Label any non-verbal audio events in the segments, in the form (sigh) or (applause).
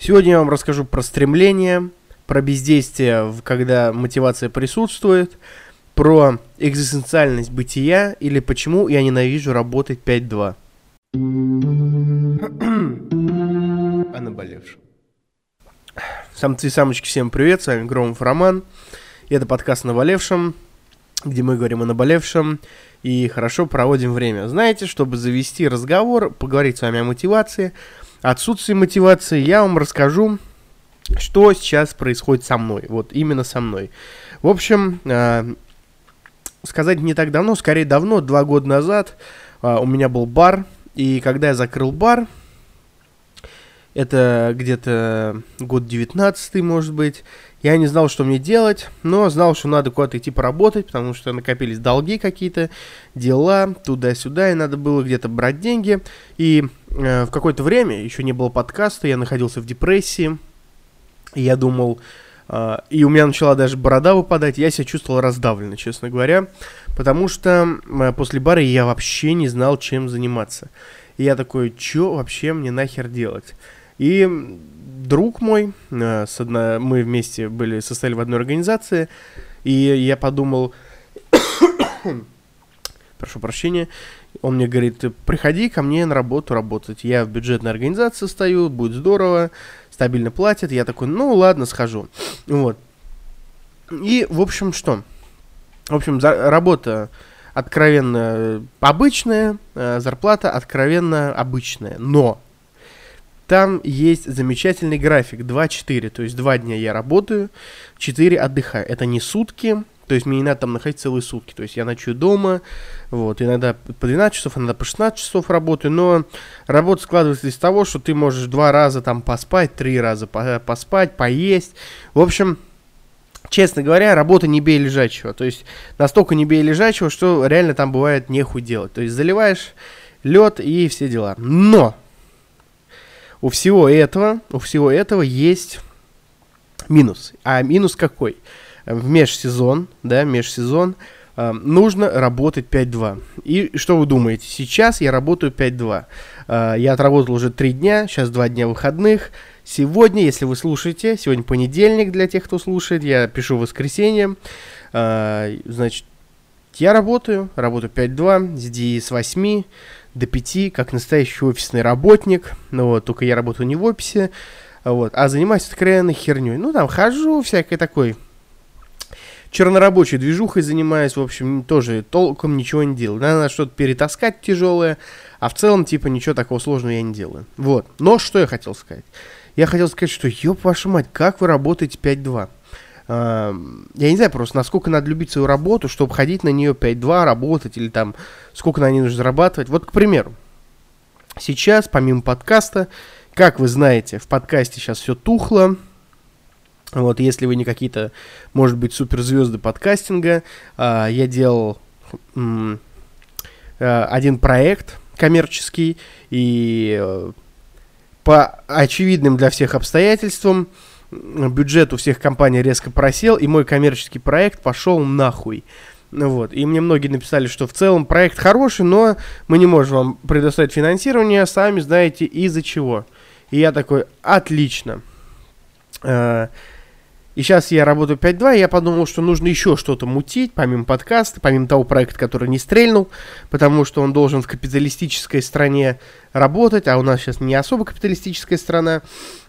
Сегодня я вам расскажу про стремление, про бездействие, когда мотивация присутствует, про экзистенциальность бытия или почему я ненавижу работать 5-2. (clears throat) О наболевшем. Самцы и самочки, всем привет, с вами Громов Роман. И это подкаст о наболевшем, где мы говорим о наболевшем и хорошо проводим время. Знаете, чтобы завести разговор, поговорить с вами о мотивации – отсутствии мотивации, я вам расскажу, что сейчас происходит со мной. Вот именно со мной. В общем, э, сказать не так давно, скорее давно, два года назад, э, у меня был бар. И когда я закрыл бар, это где-то год 19 может быть, я не знал, что мне делать, но знал, что надо куда-то идти поработать, потому что накопились долги какие-то, дела, туда-сюда, и надо было где-то брать деньги. И э, в какое-то время, еще не было подкаста, я находился в депрессии, и я думал, э, и у меня начала даже борода выпадать, я себя чувствовал раздавленно, честно говоря, потому что э, после бара я вообще не знал, чем заниматься. И я такой, что вообще мне нахер делать? И друг мой, э, с одна, мы вместе были, состояли в одной организации, и я подумал, (coughs) прошу прощения, он мне говорит, приходи ко мне на работу работать, я в бюджетной организации стою, будет здорово, стабильно платят, я такой, ну ладно, схожу, вот. И, в общем, что? В общем, за, работа откровенно обычная, э, зарплата откровенно обычная, но там есть замечательный график 2-4, то есть 2 дня я работаю, 4 отдыхаю. Это не сутки, то есть мне не надо там находить целые сутки. То есть я ночую дома, вот, иногда по 12 часов, иногда по 16 часов работаю, но работа складывается из того, что ты можешь два раза там поспать, три раза поспать, поесть. В общем, честно говоря, работа не бей лежачего. То есть настолько не бей лежачего, что реально там бывает нехуй делать. То есть заливаешь лед и все дела. Но у всего этого, у всего этого есть минус. А минус какой? В межсезон, да, межсезон э, нужно работать 5-2. И что вы думаете? Сейчас я работаю 5-2. Э, я отработал уже 3 дня, сейчас 2 дня выходных. Сегодня, если вы слушаете, сегодня понедельник для тех, кто слушает, я пишу в воскресенье. Э, значит, я работаю, работаю 5-2, с, с 8 до 5, как настоящий офисный работник. Ну вот, только я работаю не в офисе, вот, а занимаюсь откровенной херней. Ну, там хожу, всякой такой чернорабочей движухой занимаюсь, в общем, тоже толком ничего не делаю. Надо что-то перетаскать тяжелое, а в целом, типа, ничего такого сложного я не делаю. Вот. Но что я хотел сказать? Я хотел сказать, что, ёб вашу мать, как вы работаете 5-2? Я не знаю просто, насколько надо любить свою работу, чтобы ходить на нее 5-2, работать, или там, сколько на ней нужно зарабатывать. Вот, к примеру, сейчас, помимо подкаста, как вы знаете, в подкасте сейчас все тухло, вот, если вы не какие-то, может быть, суперзвезды подкастинга, э, я делал э, один проект коммерческий, и э, по очевидным для всех обстоятельствам бюджет у всех компаний резко просел, и мой коммерческий проект пошел нахуй. Вот. И мне многие написали, что в целом проект хороший, но мы не можем вам предоставить финансирование, сами знаете из-за чего. И я такой, отлично. И сейчас я работаю 5.2, и я подумал, что нужно еще что-то мутить, помимо подкаста, помимо того проекта, который не стрельнул, потому что он должен в капиталистической стране работать, а у нас сейчас не особо капиталистическая страна.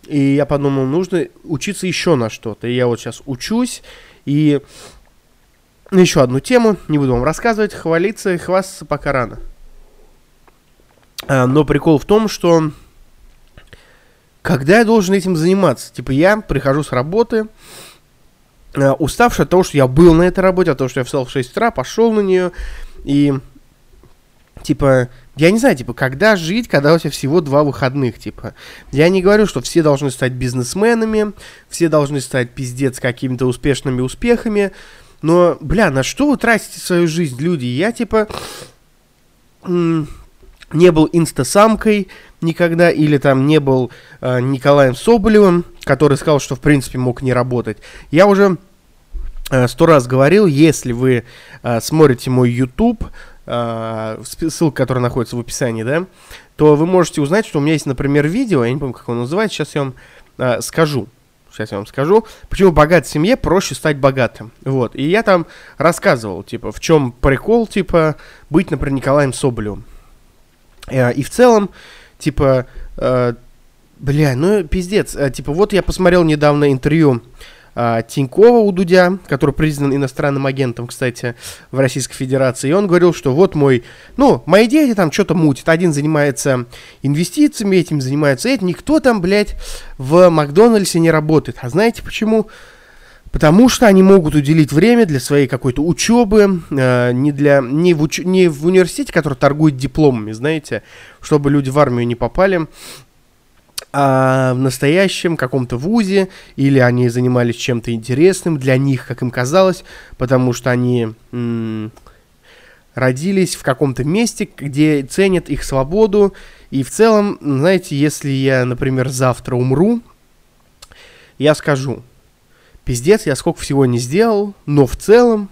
И я подумал, нужно учиться еще на что-то. И я вот сейчас учусь, и еще одну тему, не буду вам рассказывать, хвалиться и хвастаться пока рано. А, но прикол в том, что когда я должен этим заниматься? Типа я прихожу с работы, э, уставший от того, что я был на этой работе, от того, что я встал в 6 утра, пошел на нее, и типа, я не знаю, типа, когда жить, когда у тебя всего два выходных, типа. Я не говорю, что все должны стать бизнесменами, все должны стать пиздец какими-то успешными успехами, но, бля, на что вы тратите свою жизнь, люди? Я, типа, не был инстасамкой никогда, или там не был э, Николаем Соболевым, который сказал, что в принципе мог не работать. Я уже э, сто раз говорил, если вы э, смотрите мой YouTube, э, ссылка, которая находится в описании, да, то вы можете узнать, что у меня есть, например, видео, я не помню, как он называется, сейчас я вам э, скажу. Сейчас я вам скажу, почему в богатой семье проще стать богатым. Вот. И я там рассказывал, типа, в чем прикол, типа, быть, например, Николаем Соболевым. Э, и в целом, типа, э, бля, ну пиздец. Э, типа, вот я посмотрел недавно интервью Тинькова у Дудя, который признан иностранным агентом, кстати, в Российской Федерации, и он говорил, что вот мой, ну, мои дети там что-то мутят, один занимается инвестициями, этим занимается этим, никто там, блядь, в Макдональдсе не работает. А знаете почему? Потому что они могут уделить время для своей какой-то учебы, э, не, для, не, в уч, не в университете, который торгует дипломами, знаете, чтобы люди в армию не попали, а в настоящем каком-то вузе, или они занимались чем-то интересным для них, как им казалось, потому что они м- родились в каком-то месте, где ценят их свободу. И в целом, знаете, если я, например, завтра умру, я скажу, пиздец, я сколько всего не сделал, но в целом,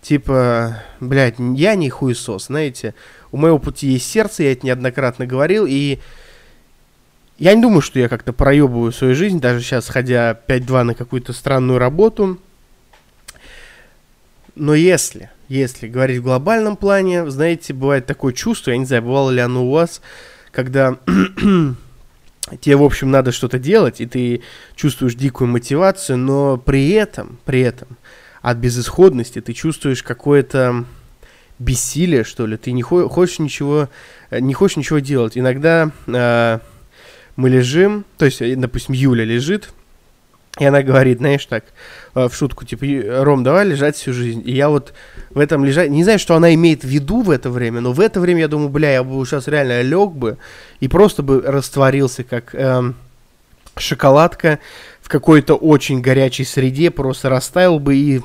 типа, блядь, я не хуесос, знаете, у моего пути есть сердце, я это неоднократно говорил, и я не думаю, что я как-то проебываю свою жизнь, даже сейчас, ходя 5-2 на какую-то странную работу. Но если, если говорить в глобальном плане, знаете, бывает такое чувство, я не знаю, бывало ли оно у вас, когда тебе, в общем, надо что-то делать, и ты чувствуешь дикую мотивацию, но при этом, при этом, от безысходности ты чувствуешь какое-то бессилие, что ли, ты не хочешь ничего, э, не хочешь ничего делать. Иногда э, мы лежим, то есть, э, допустим, Юля лежит, и она говорит, знаешь, так, э, в шутку, типа, Ром, давай лежать всю жизнь. И я вот в этом лежать, не знаю, что она имеет в виду в это время, но в это время я думаю, бля, я бы сейчас реально лег бы и просто бы растворился, как эм, шоколадка в какой-то очень горячей среде, просто растаял бы и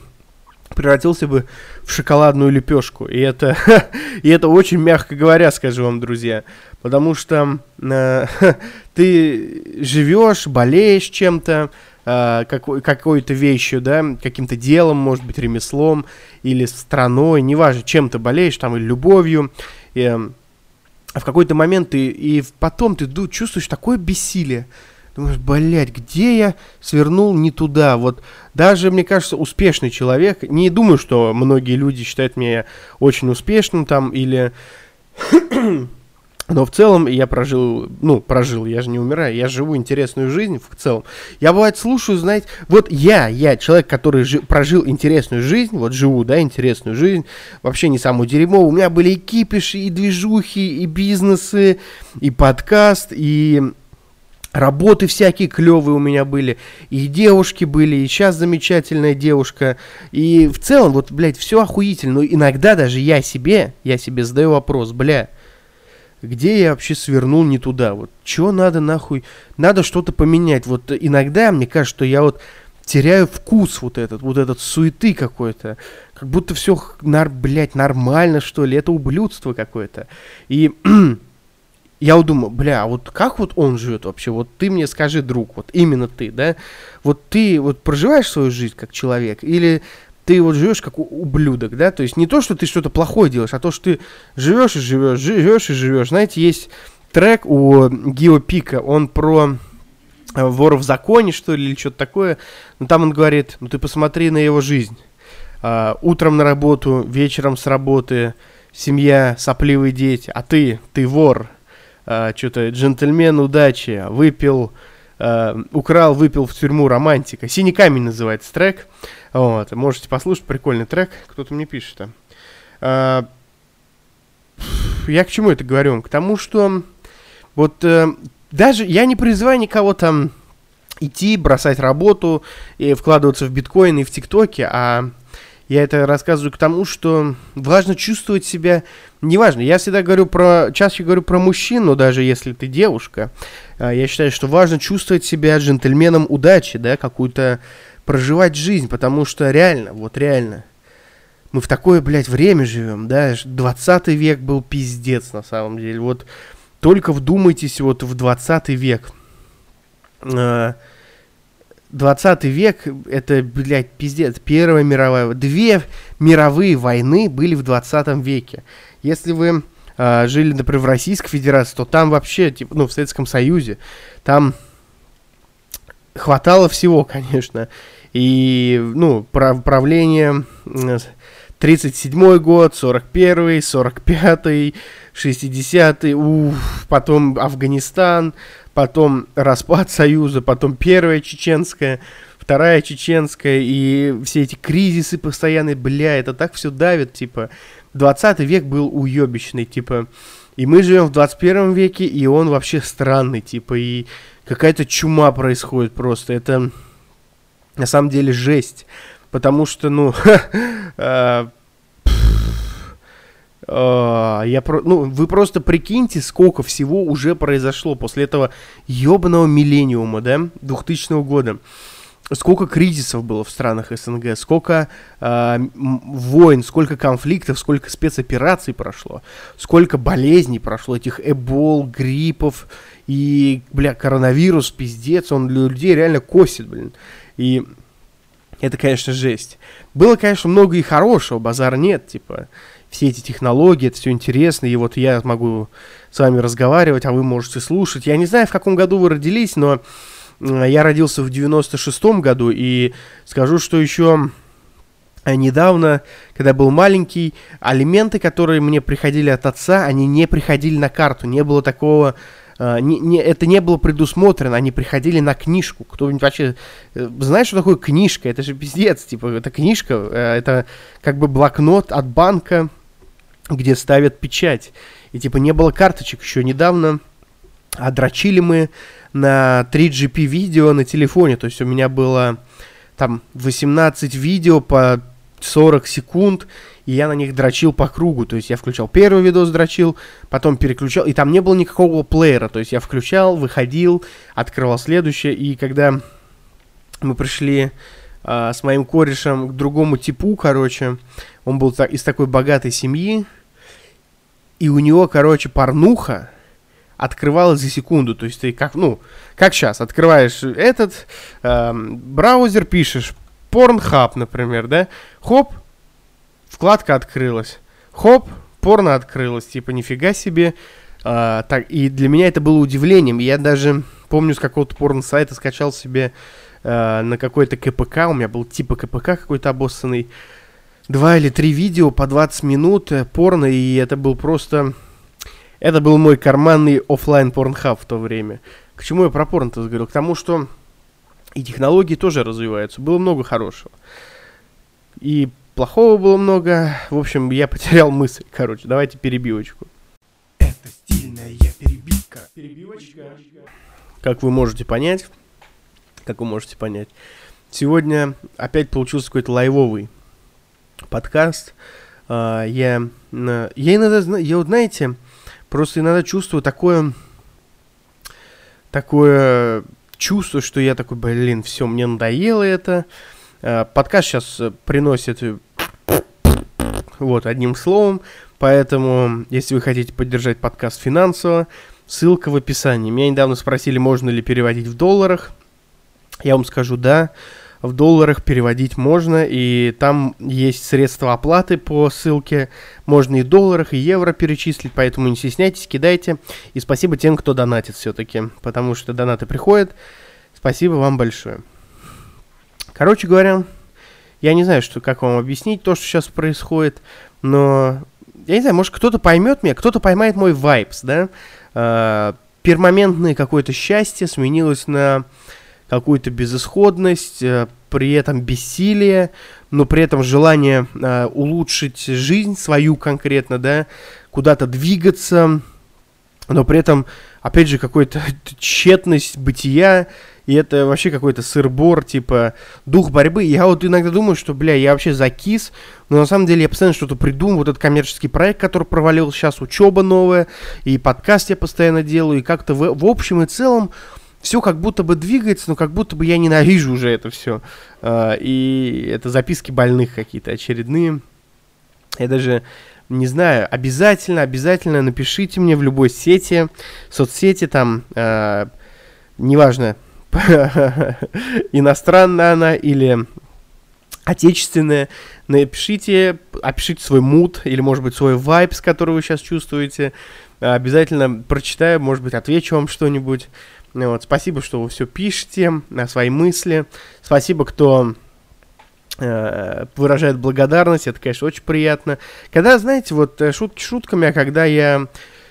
превратился бы в шоколадную лепешку. И это, (laughs) и это очень мягко говоря, скажу вам, друзья. Потому что э, (laughs) ты живешь, болеешь чем-то, какой, какой-то вещью, да, каким-то делом, может быть, ремеслом или страной, неважно, чем ты болеешь, там, или любовью. И, э, в какой-то момент ты, и потом ты чувствуешь такое бессилие, Думаешь, блядь, где я свернул не туда? Вот даже, мне кажется, успешный человек, не думаю, что многие люди считают меня очень успешным там или... Но в целом я прожил, ну, прожил, я же не умираю, я живу интересную жизнь в целом. Я, бывает, слушаю, знаете, вот я, я, человек, который жи- прожил интересную жизнь, вот живу, да, интересную жизнь, вообще не самую дерьмовую. У меня были и кипиши, и движухи, и бизнесы, и подкаст, и Работы всякие клевые у меня были, и девушки были, и сейчас замечательная девушка. И в целом, вот, блядь, все охуительно. Но иногда даже я себе, я себе задаю вопрос, бля, где я вообще свернул не туда? Вот, что надо нахуй? Надо что-то поменять. Вот иногда мне кажется, что я вот теряю вкус вот этот, вот этот суеты какой-то. Как будто все, нар, блядь, нормально, что ли. Это ублюдство какое-то. И (clears throat) я вот думаю, бля, а вот как вот он живет вообще? Вот ты мне скажи, друг, вот именно ты, да? Вот ты вот проживаешь свою жизнь как человек или ты вот живешь как ублюдок, да? То есть не то, что ты что-то плохое делаешь, а то, что ты живешь и живешь, живешь и живешь. Знаете, есть трек у Гио Пика, он про э, вора в законе, что ли, или что-то такое. Но там он говорит, ну ты посмотри на его жизнь. А, утром на работу, вечером с работы, семья, сопливые дети, а ты, ты вор, а, что-то джентльмен удачи, выпил, а, украл, выпил в тюрьму романтика. Синий камень называется трек. Вот, можете послушать, прикольный трек. Кто-то мне пишет. А, я к чему это говорю? К тому, что вот э, даже я не призываю никого там идти, бросать работу и вкладываться в биткоин и в ТикТоке, а я это рассказываю к тому, что важно чувствовать себя, неважно, я всегда говорю про, чаще говорю про мужчин, но даже если ты девушка, а, я считаю, что важно чувствовать себя джентльменом удачи, да, какую-то проживать жизнь, потому что реально, вот реально, мы в такое, блядь, время живем, да, 20 век был пиздец на самом деле, вот только вдумайтесь вот в 20 век, а, 20 век, это, блядь, пиздец, Первая мировая, две мировые войны были в 20 веке. Если вы э, жили, например, в Российской Федерации, то там вообще, типа, ну, в Советском Союзе, там хватало всего, (laughs) конечно. И, ну, прав правление 37-й год, 41-й, 45-й, 60-й, уф, потом Афганистан, потом распад Союза, потом Первая Чеченская, Вторая Чеченская, и все эти кризисы постоянные, бля, это так все давит, типа, 20 век был уебищный, типа, и мы живем в 21 веке, и он вообще странный, типа, и какая-то чума происходит просто, это на самом деле жесть, потому что, ну, а, (laughs) я про, ну, вы просто прикиньте, сколько всего уже произошло после этого ебаного миллениума, да, 2000 года. Сколько кризисов было в странах СНГ, сколько э, войн, сколько конфликтов, сколько спецопераций прошло, сколько болезней прошло, этих эбол, гриппов и, бля, коронавирус, пиздец, он для людей реально косит, блин. И это, конечно, жесть. Было, конечно, много и хорошего, базара нет, типа, все эти технологии, это все интересно, и вот я могу с вами разговаривать, а вы можете слушать. Я не знаю, в каком году вы родились, но я родился в 96-м году, и скажу, что еще недавно, когда был маленький, алименты, которые мне приходили от отца, они не приходили на карту, не было такого Uh, не, не, это не было предусмотрено, они приходили на книжку. Кто-нибудь вообще э, знает, что такое книжка? Это же пиздец, типа, это книжка, э, это как бы блокнот от банка, где ставят печать. И типа не было карточек еще недавно, а дрочили мы на 3GP видео на телефоне. То есть у меня было там 18 видео по 40 секунд, и я на них дрочил по кругу. То есть я включал первый видос, дрочил, потом переключал, и там не было никакого плеера. То есть я включал, выходил, открывал следующее, и когда мы пришли э, с моим корешем к другому типу, короче, он был так, из такой богатой семьи, и у него, короче, порнуха открывалась за секунду. То есть ты как, ну, как сейчас, открываешь этот э, браузер, пишешь Pornhub, например, да? Хоп, вкладка открылась. Хоп, порно открылось. Типа, нифига себе. А, так, и для меня это было удивлением. Я даже помню, с какого-то порно-сайта скачал себе а, на какой-то КПК. У меня был типа КПК какой-то обоссанный два или три видео по 20 минут э, порно, и это был просто... Это был мой карманный офлайн порнхаб в то время. К чему я про порно-то говорил? К тому, что и технологии тоже развиваются. Было много хорошего. И плохого было много. В общем, я потерял мысль. Короче, давайте перебивочку. Это стильная перебивка. Перебивочка. Как вы можете понять, как вы можете понять, сегодня опять получился какой-то лайвовый подкаст. Uh, я, я иногда, я вот знаете, просто иногда чувствую такое, такое чувство, что я такой, блин, все, мне надоело это. Uh, подкаст сейчас приносит вот одним словом, поэтому, если вы хотите поддержать подкаст финансово, ссылка в описании. Меня недавно спросили, можно ли переводить в долларах. Я вам скажу да в долларах переводить можно, и там есть средства оплаты по ссылке, можно и в долларах, и евро перечислить, поэтому не стесняйтесь, кидайте, и спасибо тем, кто донатит все-таки, потому что донаты приходят, спасибо вам большое. Короче говоря, я не знаю, что, как вам объяснить то, что сейчас происходит, но я не знаю, может кто-то поймет меня, кто-то поймает мой вайбс, да, э, пермоментное какое-то счастье сменилось на какую-то безысходность, э, при этом бессилие, но при этом желание э, улучшить жизнь свою конкретно, да, куда-то двигаться, но при этом, опять же, какой-то (laughs) тщетность бытия, и это вообще какой-то сырбор, типа, дух борьбы. Я вот иногда думаю, что, бля, я вообще закис, но на самом деле я постоянно что-то придумываю. Вот этот коммерческий проект, который провалил, сейчас учеба новая, и подкаст я постоянно делаю, и как-то в, в общем и целом все как будто бы двигается, но как будто бы я ненавижу уже это все. А, и это записки больных какие-то очередные. Я даже не знаю, обязательно, обязательно напишите мне в любой сети, соцсети там, э, неважно, (laughs) иностранная она или отечественная, напишите, опишите свой мут или, может быть, свой вайб, который вы сейчас чувствуете. Обязательно прочитаю, может быть, отвечу вам что-нибудь. Вот, спасибо, что вы все пишете, на свои мысли. Спасибо, кто э, выражает благодарность, это, конечно, очень приятно. Когда, знаете, вот э, шутки шутками, а когда я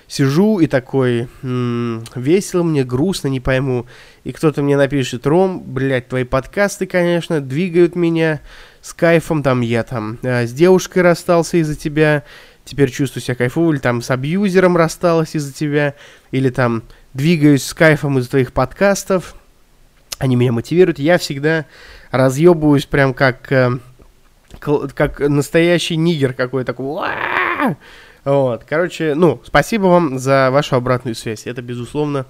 сижу и такой, м-м, весело мне, грустно, не пойму, и кто-то мне напишет, Ром, блядь, твои подкасты, конечно, двигают меня с кайфом, там, я там э, с девушкой расстался из-за тебя, теперь чувствую себя кайфово, или там с абьюзером рассталась из-за тебя, или там двигаюсь с кайфом из-за твоих подкастов, они меня мотивируют, я всегда разъебываюсь прям как, э, как настоящий нигер какой-то такой, вот, короче, ну, спасибо вам за вашу обратную связь. Это, безусловно,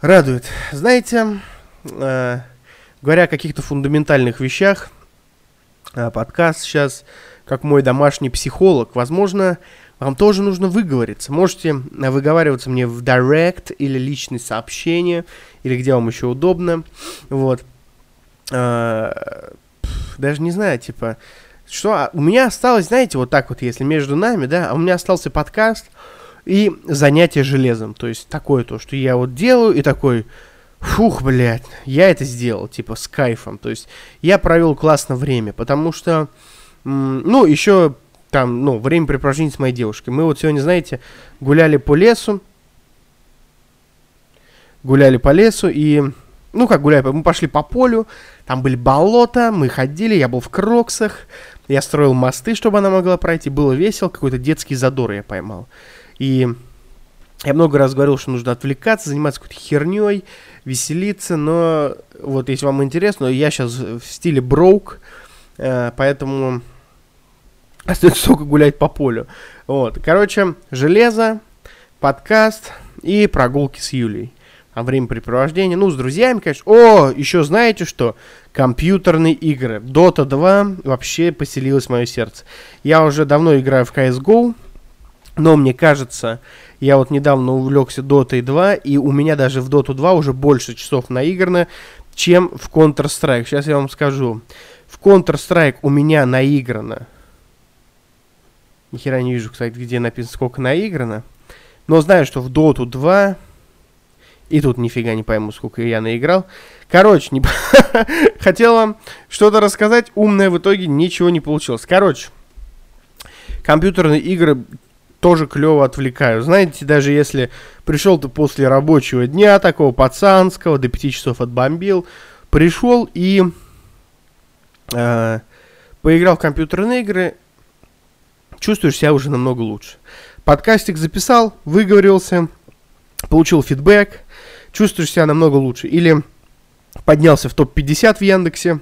радует. Знаете, э, говоря о каких-то фундаментальных вещах, э, подкаст сейчас, как мой домашний психолог, возможно, вам тоже нужно выговориться. Можете выговариваться мне в директ или личные сообщения, или где вам еще удобно. Вот. Э, даже не знаю, типа, что а, у меня осталось, знаете, вот так вот, если между нами, да, а у меня остался подкаст и занятие железом. То есть такое то, что я вот делаю и такой, фух, блядь, я это сделал, типа, с кайфом. То есть я провел классно время, потому что, ну, еще там, ну, время времяпрепровождение с моей девушкой. Мы вот сегодня, знаете, гуляли по лесу, гуляли по лесу и ну, как гуляли, мы пошли по полю, там были болота, мы ходили, я был в кроксах, я строил мосты, чтобы она могла пройти. Было весело, какой-то детский задор я поймал. И я много раз говорил, что нужно отвлекаться, заниматься какой-то херней, веселиться, но вот если вам интересно, я сейчас в стиле броук, э, поэтому (laughs) остается только гулять по полю. Вот, короче, железо, подкаст и прогулки с Юлей а времяпрепровождение. Ну, с друзьями, конечно. О, еще знаете что? Компьютерные игры. Dota 2 вообще поселилось в мое сердце. Я уже давно играю в CSGO, но мне кажется, я вот недавно увлекся Dota 2, и у меня даже в Dota 2 уже больше часов наиграно, чем в Counter-Strike. Сейчас я вам скажу. В Counter-Strike у меня наиграно. Ни хера не вижу, кстати, где написано, сколько наиграно. Но знаю, что в Dota 2 и тут нифига не пойму, сколько я наиграл. Короче, не... (laughs) хотел вам что-то рассказать, умное в итоге ничего не получилось. Короче, компьютерные игры тоже клево отвлекают. Знаете, даже если пришел ты после рабочего дня, такого пацанского, до 5 часов отбомбил, пришел и э, поиграл в компьютерные игры, чувствуешь себя уже намного лучше. Подкастик записал, выговорился, получил фидбэк, чувствуешь себя намного лучше. Или поднялся в топ-50 в Яндексе,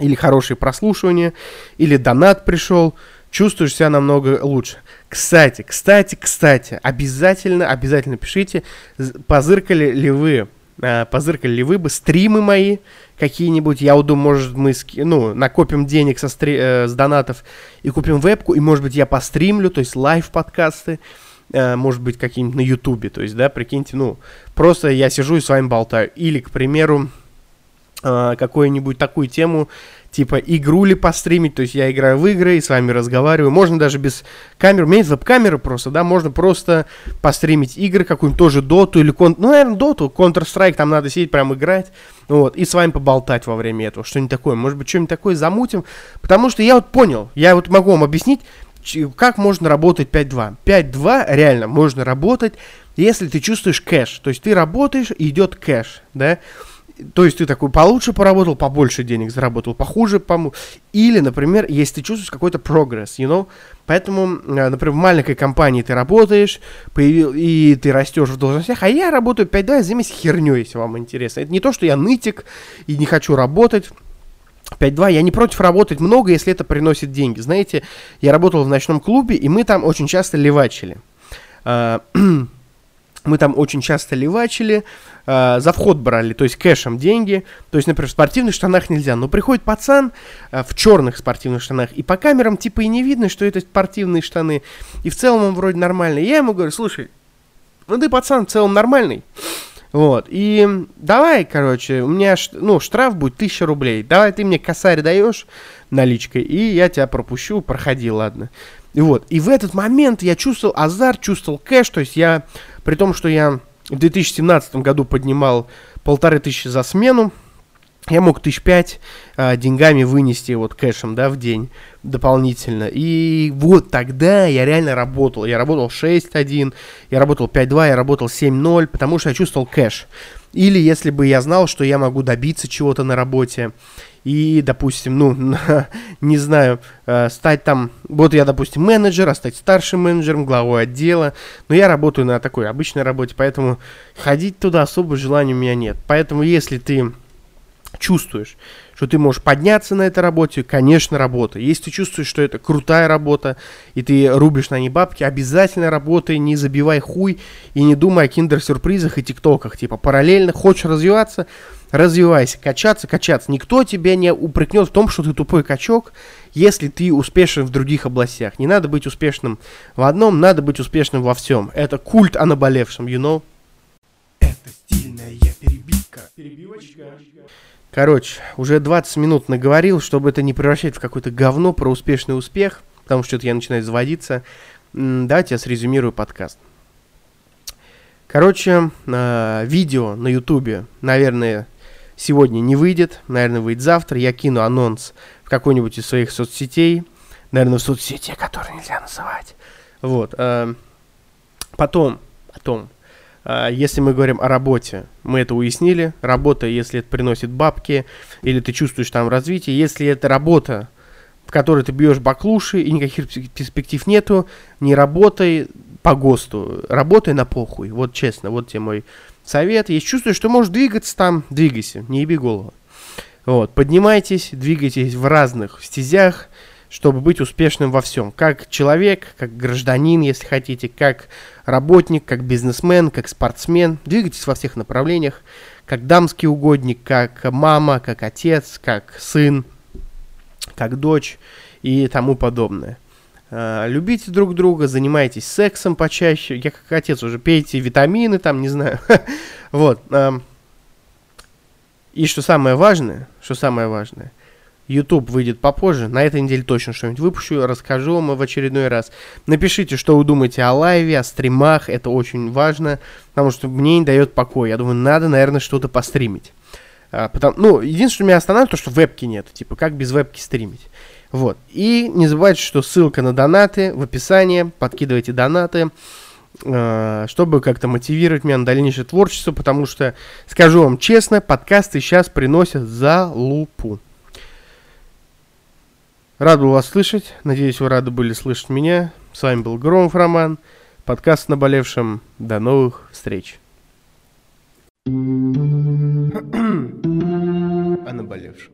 или хорошее прослушивание, или донат пришел, чувствуешь себя намного лучше. Кстати, кстати, кстати, обязательно, обязательно пишите, позыркали ли вы, позыркали ли вы бы стримы мои какие-нибудь, я вот думаю, может мы, ну, накопим денег со стри- э, с донатов и купим вебку, и может быть я постримлю, то есть live подкасты, Э, может быть, каким-нибудь на Ютубе. То есть, да, прикиньте, ну, просто я сижу и с вами болтаю. Или, к примеру, э, какую-нибудь такую тему, типа игру ли постримить, то есть я играю в игры и с вами разговариваю. Можно даже без камеры, у меня есть веб-камера просто, да, можно просто постримить игры, какую-нибудь тоже доту или, кон... ну, наверное, доту, Counter-Strike, там надо сидеть прям играть, вот, и с вами поболтать во время этого, что-нибудь такое, может быть, что-нибудь такое замутим, потому что я вот понял, я вот могу вам объяснить, как можно работать 5.2? 5.2 реально можно работать, если ты чувствуешь кэш. То есть ты работаешь, идет кэш, да? То есть ты такой получше поработал, побольше денег заработал, похуже, пому... Или, например, если ты чувствуешь какой-то прогресс, you know? Поэтому, э, например, в маленькой компании ты работаешь, появил... и ты растешь в должностях, а я работаю 5.2, я занимаюсь херней, если вам интересно. Это не то, что я нытик и не хочу работать. 5.2, я не против работать много, если это приносит деньги. Знаете, я работал в ночном клубе, и мы там очень часто левачили. (clears throat) Мы там очень часто левачили, а, за вход брали, то есть кэшем деньги. То есть, например, в спортивных штанах нельзя. Но приходит пацан а, в черных спортивных штанах, и по камерам типа и не видно, что это спортивные штаны. И в целом он вроде нормальный. Я ему говорю, слушай, ну ты пацан в целом нормальный. Вот, и давай, короче, у меня, ну, штраф будет 1000 рублей. Давай ты мне косарь даешь наличкой, и я тебя пропущу, проходи, ладно. И вот, и в этот момент я чувствовал азарт, чувствовал кэш, то есть я, при том, что я в 2017 году поднимал полторы тысячи за смену, я мог тысяч пять а, деньгами вынести вот кэшем, да, в день дополнительно. И вот тогда я реально работал. Я работал 6.1, я работал 5.2, я работал 7.0, потому что я чувствовал кэш. Или если бы я знал, что я могу добиться чего-то на работе, и, допустим, ну, (laughs) не знаю, э, стать там, вот я, допустим, менеджер, а стать старшим менеджером, главой отдела, но я работаю на такой обычной работе, поэтому ходить туда особо желания у меня нет. Поэтому, если ты чувствуешь, что ты можешь подняться на этой работе, конечно, работа. Если ты чувствуешь, что это крутая работа, и ты рубишь на ней бабки, обязательно работай, не забивай хуй и не думай о киндер-сюрпризах и тиктоках. Типа, параллельно хочешь развиваться, развивайся, качаться, качаться. Никто тебя не упрекнет в том, что ты тупой качок, если ты успешен в других областях. Не надо быть успешным в одном, надо быть успешным во всем. Это культ о наболевшем, you know? Это стильная перебивка. Перебивочка. Короче, уже 20 минут наговорил, чтобы это не превращать в какое-то говно про успешный успех, потому что что-то я начинаю заводиться. Давайте я срезюмирую подкаст. Короче, э, видео на ютубе, наверное, сегодня не выйдет, наверное, выйдет завтра. Я кину анонс в какой-нибудь из своих соцсетей, наверное, в соцсети, которые нельзя называть. Вот. Э, потом, потом, а, если мы говорим о работе, мы это уяснили. Работа, если это приносит бабки, или ты чувствуешь там развитие. Если это работа, в которой ты бьешь баклуши и никаких перспектив нету, не работай по ГОСТу, работай на похуй. Вот честно, вот тебе мой совет. Если чувствуешь, что можешь двигаться там, двигайся, не еби голову. Вот, поднимайтесь, двигайтесь в разных стезях, чтобы быть успешным во всем. Как человек, как гражданин, если хотите, как работник, как бизнесмен, как спортсмен. Двигайтесь во всех направлениях. Как дамский угодник, как мама, как отец, как сын, как дочь и тому подобное. Uh, любите друг друга, занимайтесь сексом почаще. Я как отец уже пейте витамины, там, не знаю. (laughs) вот. И что самое важное, что самое важное – YouTube выйдет попозже. На этой неделе точно что-нибудь выпущу, расскажу вам в очередной раз. Напишите, что вы думаете о лайве, о стримах. Это очень важно, потому что мне не дает покоя. Я думаю, надо, наверное, что-то постримить. А, потому, ну, единственное, что меня останавливает, то, что вебки нет. Типа, как без вебки стримить. Вот. И не забывайте, что ссылка на донаты в описании. Подкидывайте донаты а, чтобы как-то мотивировать меня на дальнейшее творчество, потому что, скажу вам честно, подкасты сейчас приносят за лупу. Рад был вас слышать. Надеюсь, вы рады были слышать меня. С вами был Громов Роман. Подкаст «Наболевшим». До новых встреч. (clears throat) О наболевшем.